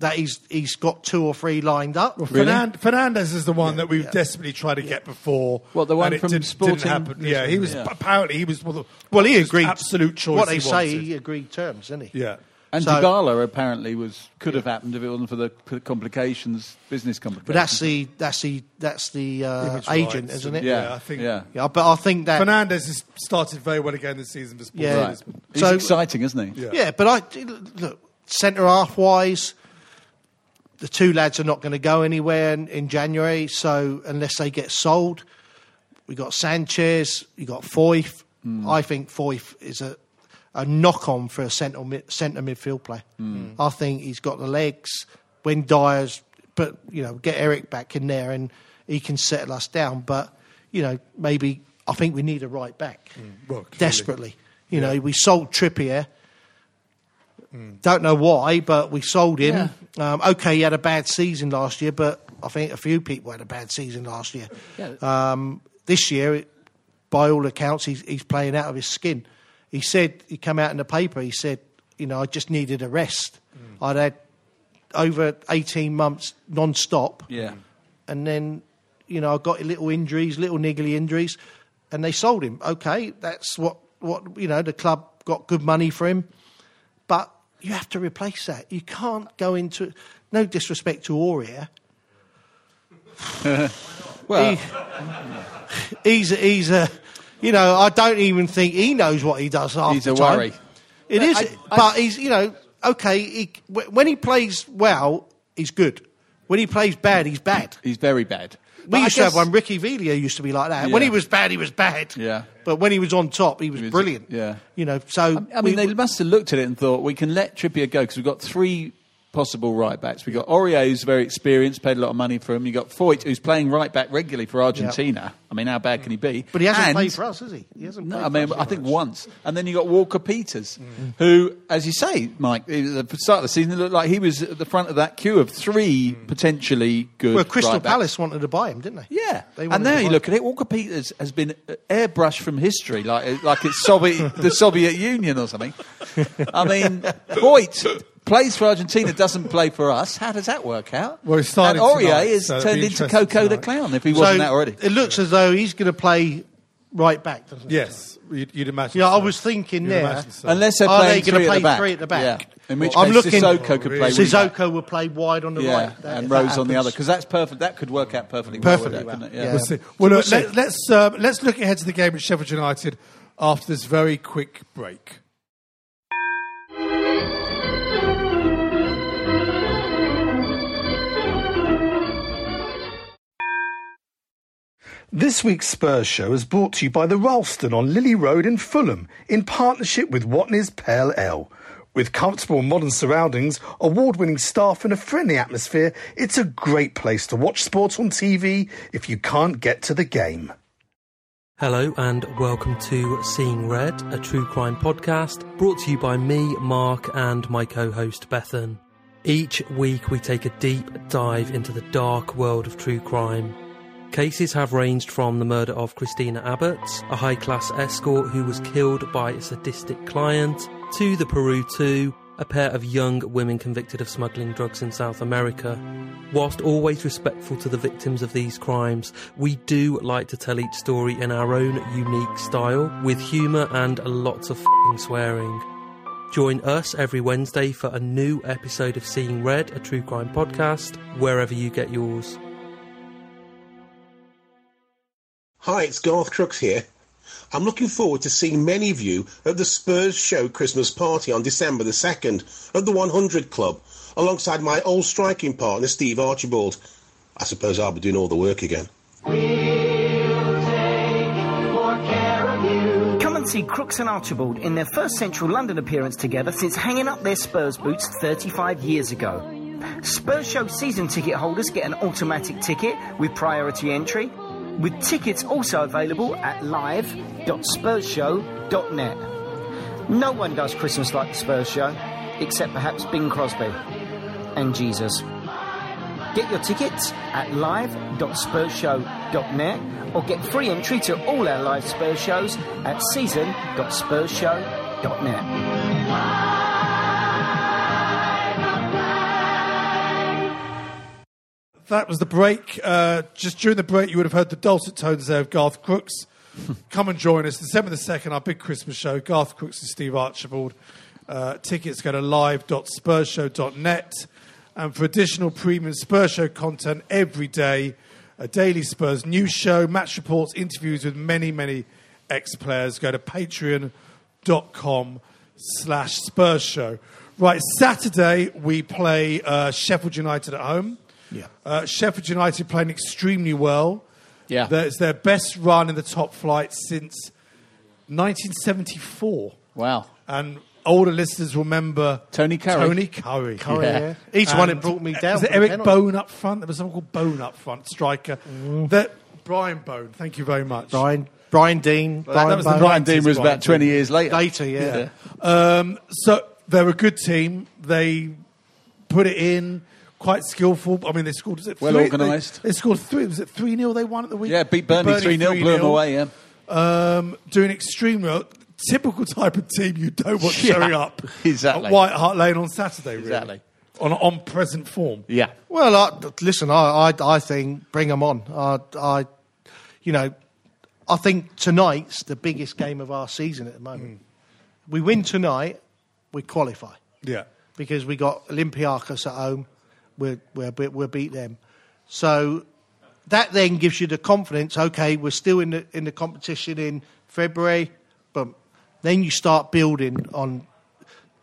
that he's he's got two or three lined up. Well, Really? Fernand- Fernandes is the one that we've desperately tried to get before. What, the one from didn't, Sporting Didn't happen. Yeah, he was Yeah. apparently he was. Well, Well, he agreed. Absolute choice. What they he say, wanted. he agreed terms, didn't he? Yeah. And So- Dybala apparently was could have happened if it wasn't for the complications, business complications. But that's the that's the that's the uh, agent, rights isn't it? yeah, Yeah, I think- yeah. Yeah, but I think that Fernandes has started very well again this season for Sporting Yeah. Lisbon. He's So- exciting, isn't he? Yeah. Yeah, but I look centre half wise. The two lads are not going to go anywhere in, in January, so unless they get sold, we got Sanchez, you got Foyth. Hmm. I think Foyth is a a knock on for a centre centre midfield player. Hmm. I think he's got the legs. When Dier's, but you know, get Eric back in there and he can settle us down. But you know, maybe I think we need a right back hmm. Well, desperately. You know, we sold Trippier. Don't know why, but we sold him. Um, okay, he had a bad season last year, but I think a few people had a bad season last year. Yeah. Um, this year, it, by all accounts, he's, he's playing out of his skin. He said he came out in the paper. He said, you know, I just needed a rest. I'd had over eighteen months non-stop Yeah. and then you know I got little injuries, little niggly injuries, and they sold him. Okay, that's what what you know the club got good money for him, but you have to replace that. You can't go into no disrespect to Aurier. Well, He- he's a, he's a you know I don't even think he knows what he does half He's the a time. worry. It is, I- I- but he's you know okay. He, when he plays well, he's good. When he plays bad, he's bad. he's very bad. But We I used to have guess- one. Ricky Villa used to be like that. When he was bad, he was bad. Yeah. But when he was on top, he was, He was- brilliant. yeah. You know, so I mean, we- they must have looked at it and thought we can let Trippier go because we've got three possible right backs. We've got Aurier, who's very experienced, paid a lot of money for him. You've got Foyth, who's playing right back regularly for Argentina. I mean, how bad can he be? but he hasn't And- played for us, has he? He hasn't. No, I mean, I think once. And then you've got Walker Peters, who, as you say, Mike, at the start of the season, it looked like he was at the front of that queue of three hmm. potentially good. Well, Crystal right. Palace wanted to buy him, didn't they? Yeah, They and now you look at it. Walker Peters has been airbrushed from history, like like it's Soviet, the Soviet Union or something. I mean, Foyth plays for Argentina, doesn't play for us. How does that work out? Well, he's starting and Aurier tonight, is so turned into interesting Coco the clown if he wasn't that already. it looks as though he's going to play right back, doesn't it? Yes, you'd, you'd imagine. Yeah, I was thinking You'd there. so. Unless they're Are playing they gonna three, play at the back. three at the back? Yeah. In which I'm case looking- Sissoko could play. wing back. Sissoko will play wide on the Yeah, right. That- and if that Rose on the other because that's perfect. That could work out perfectly. well, Perfectly wouldn't well. Couldn't it? Yeah. We'll see. Well, we'll see. let, let's um, let's look ahead to the game at Sheffield United after this very quick break. This week's Spurs show is brought to you by the Ralston on Lily Road in Fulham in partnership with Watney's Pale Ale. With comfortable modern surroundings, award winning staff, and a friendly atmosphere, it's a great place to watch sport on TV if you can't get to the game. Hello and welcome to Seeing Red, a true crime podcast brought to you by me, Mark, and my co host Bethan. Each week we take a deep dive into the dark world of true crime. Cases have ranged from the murder of Christina Abbott, a high class escort who was killed by a sadistic client, to the Peru 2, a pair of young women convicted of smuggling drugs in South America. Whilst always respectful to the victims of these crimes, we do like to tell each story in our own unique style, with humour and lots of swearing. Join us every Wednesday for a new episode of Seeing Red, a true crime podcast, wherever you get yours. Hi, it's Garth Crooks here. I'm looking forward to seeing many of you at the Spurs Show Christmas party on December the 2nd at the 100 Club, alongside my old striking partner Steve Archibald. I suppose I'll be doing all the work again. Come and see Crooks and Archibald in their first Central London appearance together since hanging up their Spurs boots 35 years ago. Spurs Show season ticket holders get an automatic ticket with priority entry, with tickets also available at live.spursshow.net. No one does Christmas like the Spurs Show, except perhaps Bing Crosby and Jesus. Get your tickets at live.spursshow.net or get free entry to all our live Spurs shows at season.spursshow.net. That was the break. Uh, just during the break, you would have heard the dulcet tones there of Garth Crooks. Come and join us December the 2nd, our big Christmas show. Garth Crooks and Steve Archibald. Uh, tickets go to live.spursshow.net. And for additional premium Spurs Show content every day, a daily Spurs news show, match reports, interviews with many, many ex-players, go to patreon.com slash Spurs Show. Right, Saturday we play uh, Sheffield United at home. Yeah. Uh, Sheffield United playing extremely well. Yeah. It's their best run in the top flight since 1974. Wow. And older listeners remember Tony Currie. Tony Currie. Currie, Yeah. yeah. He's the one that And- brought me down. Was it Eric penalty. Bone up front? There was someone called Bone up front, striker. That Brian Bone. Thank you very much. Brian, Brian Deane. Brian that was the Bone. Brian Deane was Brian about 20 Deane. years later. Later, yeah. Um, so they're a good team. They put it in. Quite skillful. I mean, they scored. Was it Well three- organised. They, they scored three. Was it three 0 They won at the week. Yeah, beat Burnley 3 0, blew them away, yeah. um, doing extremely well. Typical type of team you don't want Yeah, showing up exactly. at White Hart Lane on Saturday. Really. Exactly. On on present form. Yeah. Well, I, listen, I, I, I think bring them on. I, I, you know, I think tonight's the biggest game of our season at the moment. We win tonight, we qualify Yeah. because we got Olympiacos at home. We'll, we'll, we'll beat them. So that then gives you the confidence. Okay, we're still in the in the competition in February, but then you start building on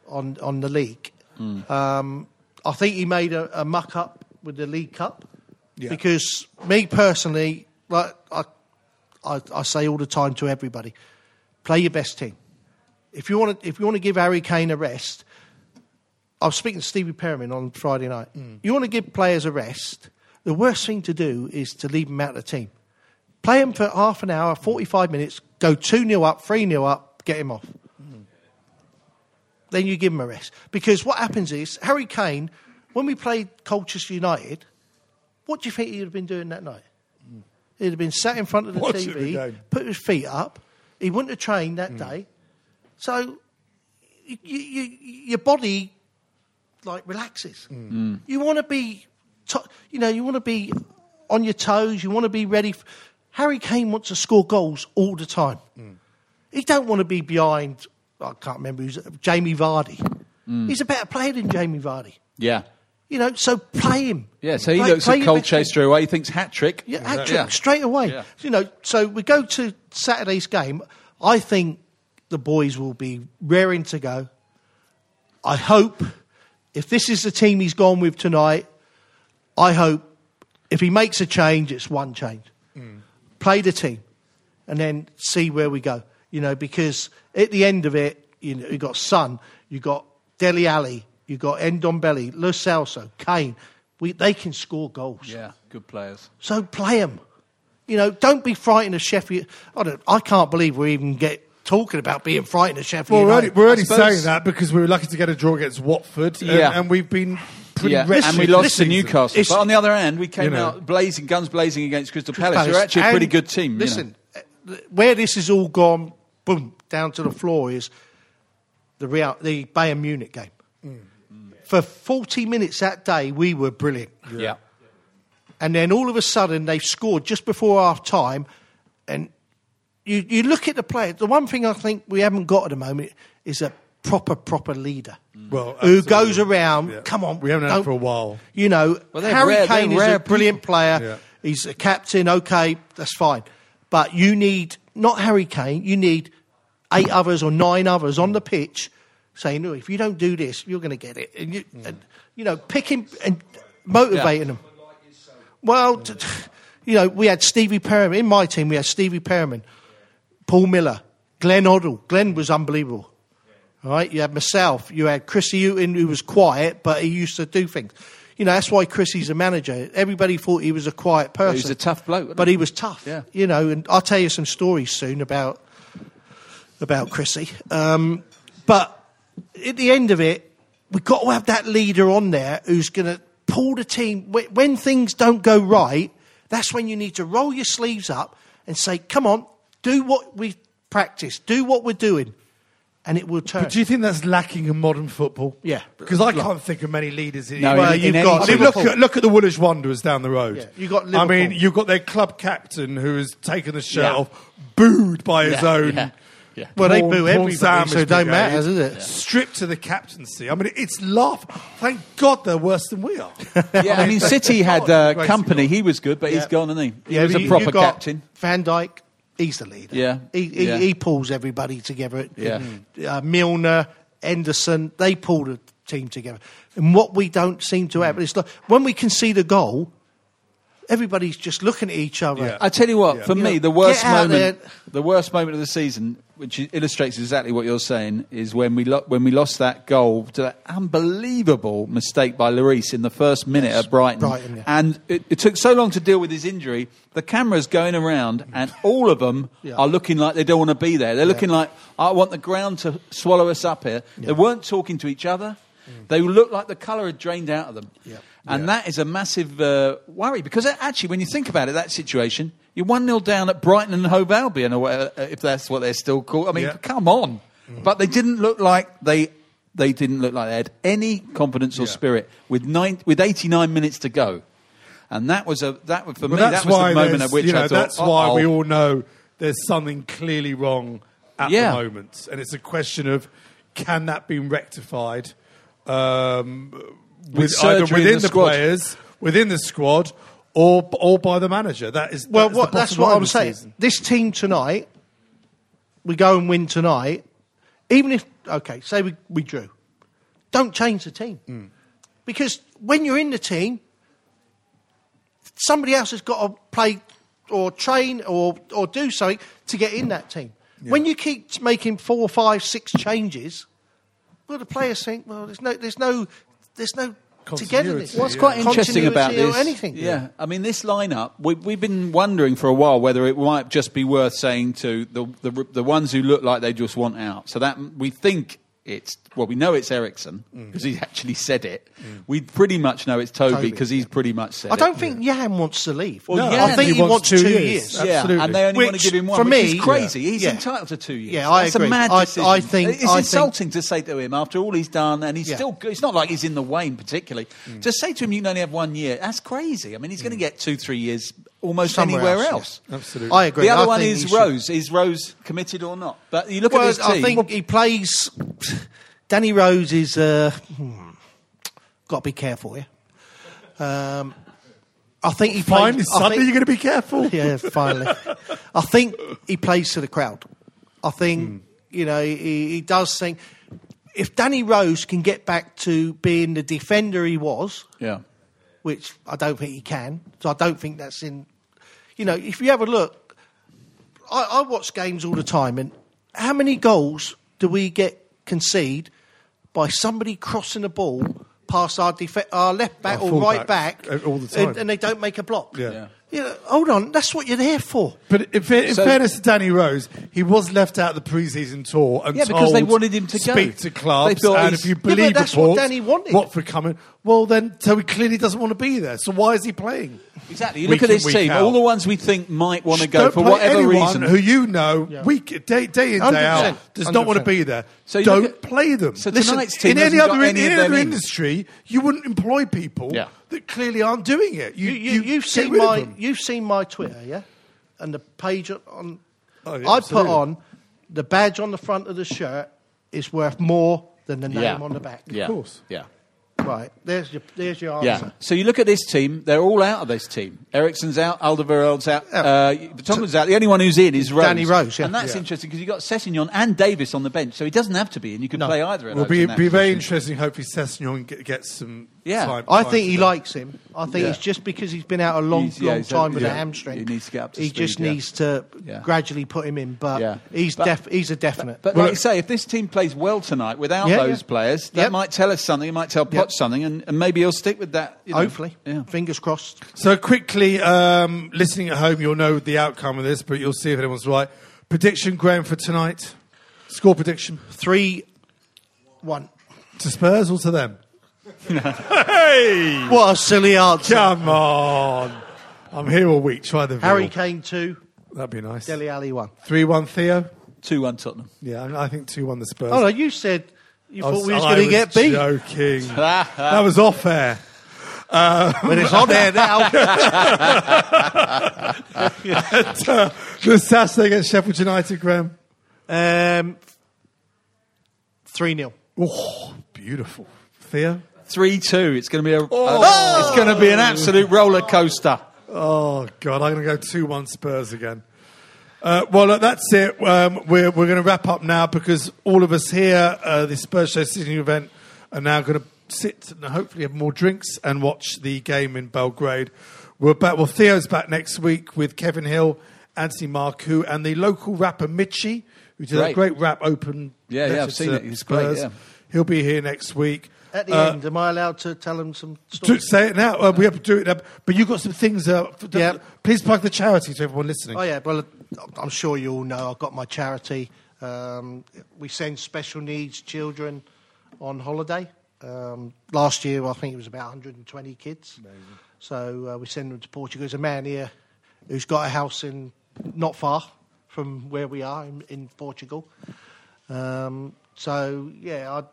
on on the league. Um, I think he made a, a muck up with the League Cup Yeah. because me personally, like I, I, I say all the time to everybody, play your best team. If you want to, if you want to give Harry Kane a rest, I was speaking to Stevie Perryman on Friday night. You want to give players a rest. The worst thing to do is to leave them out of the team. Play them for half an hour, 45 minutes, go 2 0 up, 3 0 up, get him off. Then you give him a rest. Because what happens is, Harry Kane, when we played Colchester United, what do you think he'd have been doing that night? He'd have been sat in front of the TV, put his feet up. He wouldn't have trained that day. So you, you, your body like relaxes. Mm. Mm. You want to be, to, you know, you want to be on your toes. You want to be ready. f Harry Kane wants to score goals all the time. Mm. He don't want to be behind. I can't remember who's Jamie Vardy. He's a better player than Jamie Vardy. Yeah. You know, so play him. Yeah, so he Play- looks play at your best Colchester away, he thinks hat trick. yeah, hat Yeah. trick straight away. Yeah. You know, so we go to Saturday's game. I think the boys will be raring to go. I hope if this is the team he's gone with tonight, I hope if he makes a change, it's one change. Hmm. play the team, and then see where we go. You know, because at the end of it, you know, you got Son, you've got Dele Alli, you've got Ndombele, Lo Celso, Kane. We, they can score goals. Yeah, good players. So play them. You know, don't be frightened of Sheffield. I, don't, I can't believe we even get talking about being frightened of Sheffield. Well, we're only, United. we're only saying that because we were lucky to get a draw against Watford, and, Yeah. and we've been pretty Yeah, wretched and we this lost to. Newcastle. It's- But on the other hand, we came You know. out blazing, guns blazing against Crystal Palace. Palace. Who are actually a pretty good team. you know. Listen, where this has all gone, boom, down to the floor is the Real, the Bayern Munich game. Mm. For 40 minutes that day, we were brilliant. yeah. And then all of a sudden, they've scored just before half time. And you, you look at the players. The one thing I think we haven't got at the moment is a proper, proper leader mm. Well, who absolutely. goes around. Yeah. Come on, We haven't had don't- it for a while. You know, Well, they're Harry rare- they're Kane is rare a brilliant player. Yeah. He's a captain. Okay, that's fine. But you need not Harry Kane. You need eight others or nine others on the pitch saying, "No, if you don't do this, you're going to get it." And you, mm. and, you know, picking and motivating them. Well, t- t- you know, we had Stevie Perryman in my team. We had Stevie Perryman, Paul Miller, Glenn Hoddle. Glenn was unbelievable. All right, you had myself. You had Chrissy Hughton, who was quiet, but he used to do things. You know, that's why Chrissy's a manager. Everybody thought he was a quiet person. he was a tough bloke, but he? he was tough. Yeah. You know, and I'll tell you some stories soon about about Chrissy. Um, but at the end of it, we've got to have that leader on there who's going to pull the team. When things don't go right, that's when you need to roll your sleeves up and say, come on, do what we practice, do what we're doing, and it will turn. But do you think that's lacking in modern football? Yeah. Because I can't think of many leaders in No, England. well, in- you've in got I mean, look at, look at the Woolwich Wanderers down the road. Yeah, you got I mean, you've got their club captain who has taken the shirt Yeah. off, booed by his Yeah, own. yeah, yeah. Well, they boo Paul everybody, Sandwich so it don't matter, does it? Stripped to the captaincy. I mean, it's laugh. Thank God they're worse than we are. Yeah, I mean, City had uh, Kompany. He was good, but he's gone, isn't he? He Yeah, was a proper you got captain. Van Dijk, he's the leader. Yeah, He, he, yeah. he pulls everybody together. Yeah. Uh, Milner, Henderson, they pull the team together. And what we don't seem to have is like, when we concede a goal, everybody's just looking at each other. Yeah. I tell you what, for You me, know, the worst moment, the worst moment of the season, which illustrates exactly what you're saying, is when we lo- when we lost that goal to that unbelievable mistake by Lloris in the first minute at Brighton, Brighton, yeah. and it, it took so long to deal with his injury. The cameras going around, and all of them Yeah. are looking like they don't want to be there. They're looking like I want the ground to swallow us up here. They weren't talking to each other. Mm. They looked like the colour had drained out of them. Yeah. And that is a massive uh, worry because actually, when you think about it, that situation, you're 1 0 down at Brighton and Hove Albion, or whatever, uh, if that's what they're still called. I mean, Yeah. come on. But they didn't look like they. They didn't look like they had any confidence or Yeah. spirit with nine, with 89 minutes to go, and that was a that for But me. That was the moment at which you know, I thought, that's why we "Uh-oh." all know there's something clearly wrong at Yeah. the moment, and it's a question of can that be rectified um, with, either within the the, players, within the squad, or or by the manager. That is Well, that is what, that's what I'm saying. season. This team tonight, we go and win tonight, even if, okay, say we, we drew. Don't change the team. Hmm. Because when you're in the team, somebody else has got to play or train or, or do something to get in that team. When you keep making four, five, six changes, well, the players think, well, there's no, there's no, there's no togetherness. What's yeah. quite interesting about this, or anything. yeah, I mean, this lineup, we, we've been wondering for a while whether it might just be worth saying to the, the the ones who look like they just want out. So that we think it's well, we know it's Eriksen Mm. because he's actually said it. We pretty much know it's Toby Toby, because he's pretty much said I don't think Jan wants to leave. Well, I Jan- think he he, wants wants, two two, years. years. Absolutely. Yeah, and they only want to give him one, for which me- is crazy. He's Yeah. entitled to two years. Yeah, I That's agree. a mad I- decision. I think- it's I think- insulting to say to him after all he's done, and he's Yeah. still. It's not like he's in the wane particularly. Mm. To say to him you can only have one year, that's crazy. I mean, he's going to get two, three years almost Somewhere anywhere else, else. yeah. Absolutely. I agree. The other I one is he should- Rose. Is Rose committed or not? But you look Well, at this team. I think he plays. Danny Rose is. Uh, hmm, got to be careful here. Um, I think he Fine, plays. it's I think- You're going to be careful. yeah, finally. I think he plays to the crowd. I think you know he, he does think if Danny Rose can get back to being the defender he was, yeah. Which I don't think he can. So I don't think that's in. You know, if you have a look, I, I watch games all the time, and how many goals do we get concede by somebody crossing the ball past our, def- our left back Our or right full-back, back uh, all the time. And, and they don't make a block? Yeah. Yeah. You know, hold on, that's what you're there for. But in, fa- in So- fairness to Danny Rose, he was left out of the pre-season tour and Yeah, because they wanted him to go. speak to clubs. They and if you Yeah, but believe that's what Danny wanted. Watford coming, well then, so he clearly doesn't want to be there. So why is he playing? Exactly. You look at in, this team, out. all the ones we think might want to go Don't for play whatever reason. who you know week day, day in day 100%, out does not want to be there. So don't at- play them. So Listen, tonight's team in any other any in any other industry, you wouldn't employ people Yeah. That clearly aren't doing it. You, You, you, you've seen my you've seen my Twitter, yeah, and the page on. Oh, yeah, I put on the badge on the front of the shirt is worth more than the name yeah. on the back. Yeah. Of course. Yeah. Right. There's your there's your answer. Yeah. So you look at this team; they're all out of this team. Eriksen's out, Alderweireld's out, Yeah. uh, Vertonghen's out. The only one who's in is Rose. Danny Rose, yeah. and that's Yeah. interesting because you've got Sessegnon and Davies on the bench, so he doesn't have to be, and you can No. play either. of Will those be in be very interesting. Hopefully, Sessegnon get, gets some. Yeah. time, I time think he likes him. I think Yeah. it's just because he's been out a long, He's- long he's- time with yeah. a hamstring. He needs to get up to He speed, just yeah. needs to Yeah. gradually put him in. But Yeah. he's But- def- he's a definite. But like you say, if this team plays well tonight without Yeah, those yeah. players, that Yep. might tell us something. It might tell Poch Yep. something, and, and maybe he'll stick with that. you know. Hopefully, Yeah. fingers crossed. So quickly, um, listening at home, you'll know the outcome of this, but you'll see if anyone's right. Prediction, Graham, for tonight. Score prediction Three, one. to Spurs or to them? Hey, What a silly answer. come on! I'm here all week. Try the Harry. Kane two, That'd be nice. Dele Alli one. Three-one Theo. Two-one Tottenham. Yeah, I I think two-one the Spurs. Oh no, you said you I thought we was I going to get beat. Joking. that was off air. But it's on there now. The Saturday against Sheffield United, Graham. Um, three 0 Oh, beautiful. Theo. Three-two. It's going to be a. a- it's going to be an absolute roller coaster. Oh God, I'm going to go two-one Spurs again. Uh, well, look, that's it. Um, we're we're going to wrap up now because all of us here, uh, the Spurs Show Sydney event, are now going to sit and hopefully have more drinks and watch the game in Belgrade. We're back. Well, Theo's back next week with Kevin Hill, Anthony Marcoux, and the local rapper Mitchie, who did a Great. great rap open. Yeah, yeah, I've seen it. He's great, yeah. He'll be here next week. At the Uh, end, am I allowed to tell them some stories? say it now. Uh, we have to do it now. But you've got some things. Uh, f- Yeah. Please plug the charity to everyone listening. Oh yeah, well, I'm sure you all know I've got my charity. Um, we send special needs children on holiday. Um, last year, I think it was about 120 kids. So uh, we send them to Portugal. There's a man here who's got a house in not far from where we are in, in Portugal. Um, so yeah, I,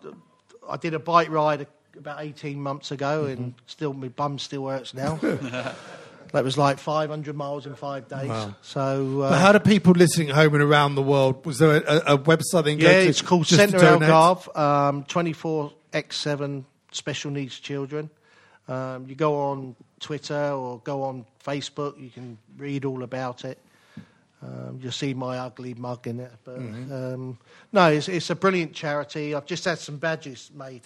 I did a bike ride about 18 months ago, and still my bum still hurts now. that was like 500 miles in five days. So uh, But how do people listening at home and around the world? Was there a, a website they can yeah, to? it's called Centre? Algarve, um, 24x7 special needs children. Um, you go on Twitter or go on Facebook, you can read all about it. Um, you'll see my ugly mug in it. But Mm-hmm. um, no, it's, it's a brilliant charity. I've just had some badges made,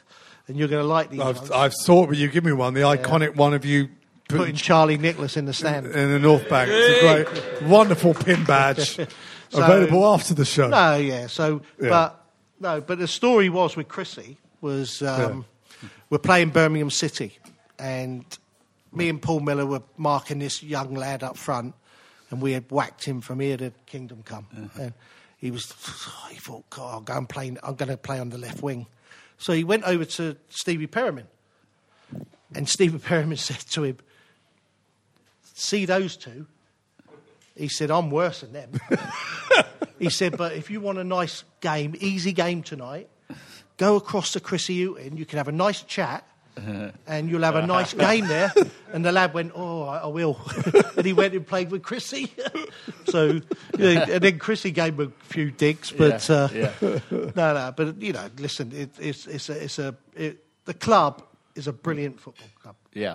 and you're going to like these. I've, I've saw it, but you give me one. The iconic one of you Putting putting Charlie Nicholas in the stand. in the North Bank. It's a great, wonderful pin badge. Available after the show. No, yeah. So, Yeah. but no, but the story was with Chrissy was um, we're playing Birmingham City, and me and Paul Miller were marking this young lad up front, and we had whacked him from here to Kingdom Come, uh-huh. and he was he thought, God, I'll go and play. I'm going to play on the left wing, so he went over to Stevie Perryman, and Stevie Perryman said to him, "See those two." He said, "I'm worse than them." He said, but if you want a nice game, easy game tonight, go across to Chrissy Hughton. You can have a nice chat and you'll have a nice game there. And the lad went, oh, I, I will. and he went and played with Chrissy. so, yeah, and then Chrissy gave him a few digs. But Yeah, uh, yeah. no, no, but, you know, listen, it, it's, it's a, it's a it, the club is a brilliant football club. Yeah.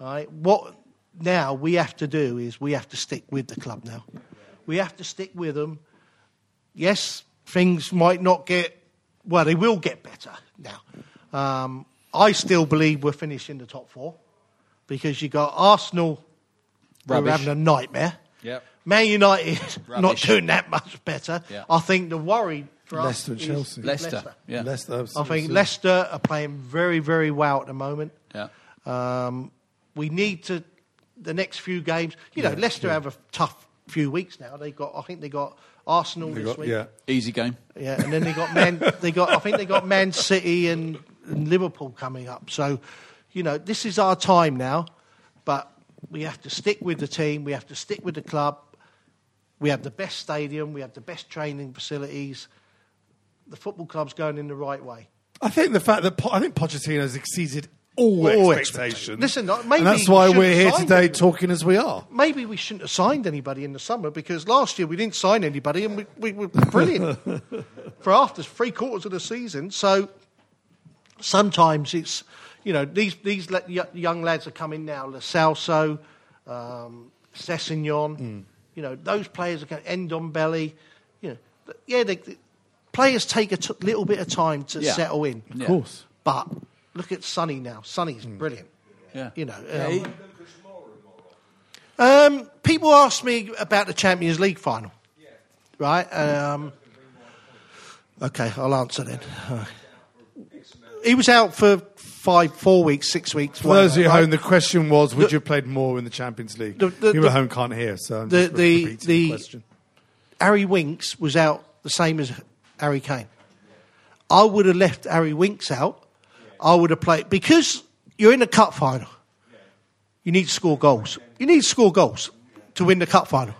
All right. What now we have to do is we have to stick with the club now. We have to stick with them. Yes, things might not get well. They will get better now. Um, I still believe we're finishing the top four because you got Arsenal. who are having a nightmare. Yep. Man United not doing that much better. Yeah. I think the worry for Leicester us and is Chelsea. Leicester. Yeah. Leicester. I think Leicester are playing very, very well at the moment. Yeah. Um, we need to the next few games. You know, Leicester have a tough few weeks now. They got, I think they got Arsenal They this got- week. yeah. Easy game. Yeah, and then they got Man. they got. I think they got Man City and, and Liverpool coming up. So, you know, this is our time now. But we have to stick with the team. We have to stick with the club. We have the best stadium. We have the best training facilities. The football club's going in the right way. I think the fact that po- I think Pochettino has exceeded all, All expectations. expectations. Listen, uh, maybe and that's why shouldn't we're here today him. talking as we are. Maybe we shouldn't have signed anybody in the summer because last year we didn't sign anybody and we, we were brilliant for after three quarters of the season. So sometimes it's, you know, these, these le- young lads are coming now, Lo Celso, um, Sessegnon, you know, those players are going to Ndombele. You know, yeah, they, the players take a t- little bit of time to Yeah. settle in. Of course. But look at Sonny now. Sonny's brilliant. Yeah. You know, Yeah, um, he- um, people ask me about the Champions League final, Yeah. right? Um, okay, I'll answer then. He was out for five, four weeks, six weeks. For those of you at home, the question was: Would The- you have played more in the Champions League? The- the- People at home can't hear, so the- the- the- question. Harry Winks was out the same as Harry Kane. I would have left Harry Winks out. I would have played because you're in the cup final. You need to score goals. You need to score goals to win the cup final.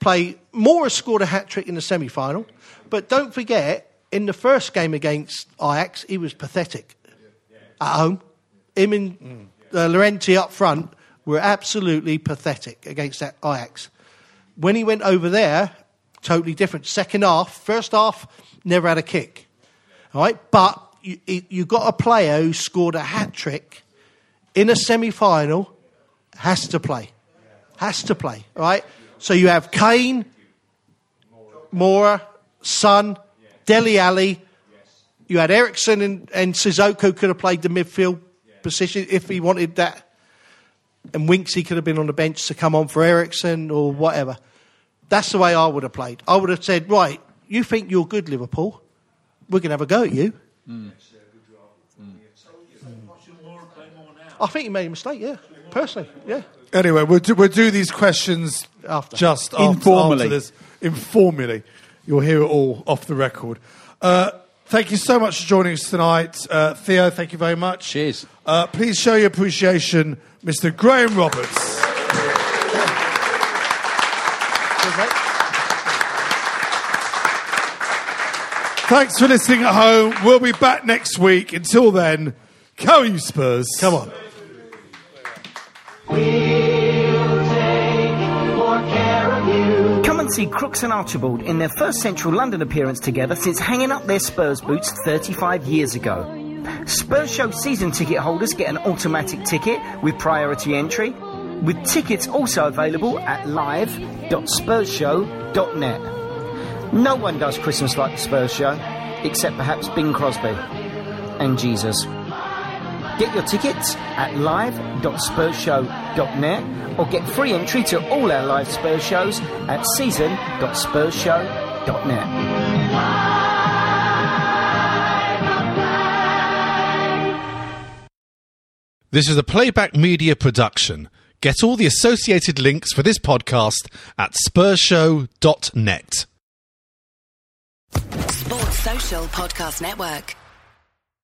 Play Moura has scored a hat trick in the semi final, but don't forget in the first game against Ajax, he was pathetic at home. Him and uh, Llorente up front were absolutely pathetic against that Ajax. When he went over there, totally different. Second half, first half, never had a kick. All right, but you, you got a player who scored a hat trick in a semi final, has to play. Has to play. All right, so you have Kane, Moura, Son, Dele Alli. You had Eriksen and, and Sissoko could have played the midfield position if he wanted that. And Winksy could have been on the bench to come on for Eriksen or whatever. That's the way I would have played. I would have said, right, you think you're good, Liverpool. We're going to have a go at you. Mm. Mm. I think he made a mistake, yeah. Personally, yeah. Anyway, we'll do, we'll do these questions After. just after, Informally. after this. Informally. You'll hear it all off the record. Uh, thank you so much for joining us tonight. Uh, Theo, thank you very much. Cheers. Uh, please show your appreciation, Mr. Graham Roberts. Thanks for listening at home. We'll be back next week. Until then, go you Spurs. Come on. See Crooks and Archibald in their first central London appearance together since hanging up their Spurs boots 35 years ago. Spurs Show season ticket holders get an automatic ticket with priority entry, with tickets also available at live.spursshow.net. No one does Christmas like the Spurs Show, except perhaps Bing Crosby and Jesus. Get your tickets at live.spursshow.net or get free entry to all our live Spurs shows at season.spursshow.net. This is a playback media production. Get all the associated links for this podcast at spursshow.net. Sports Social Podcast Network.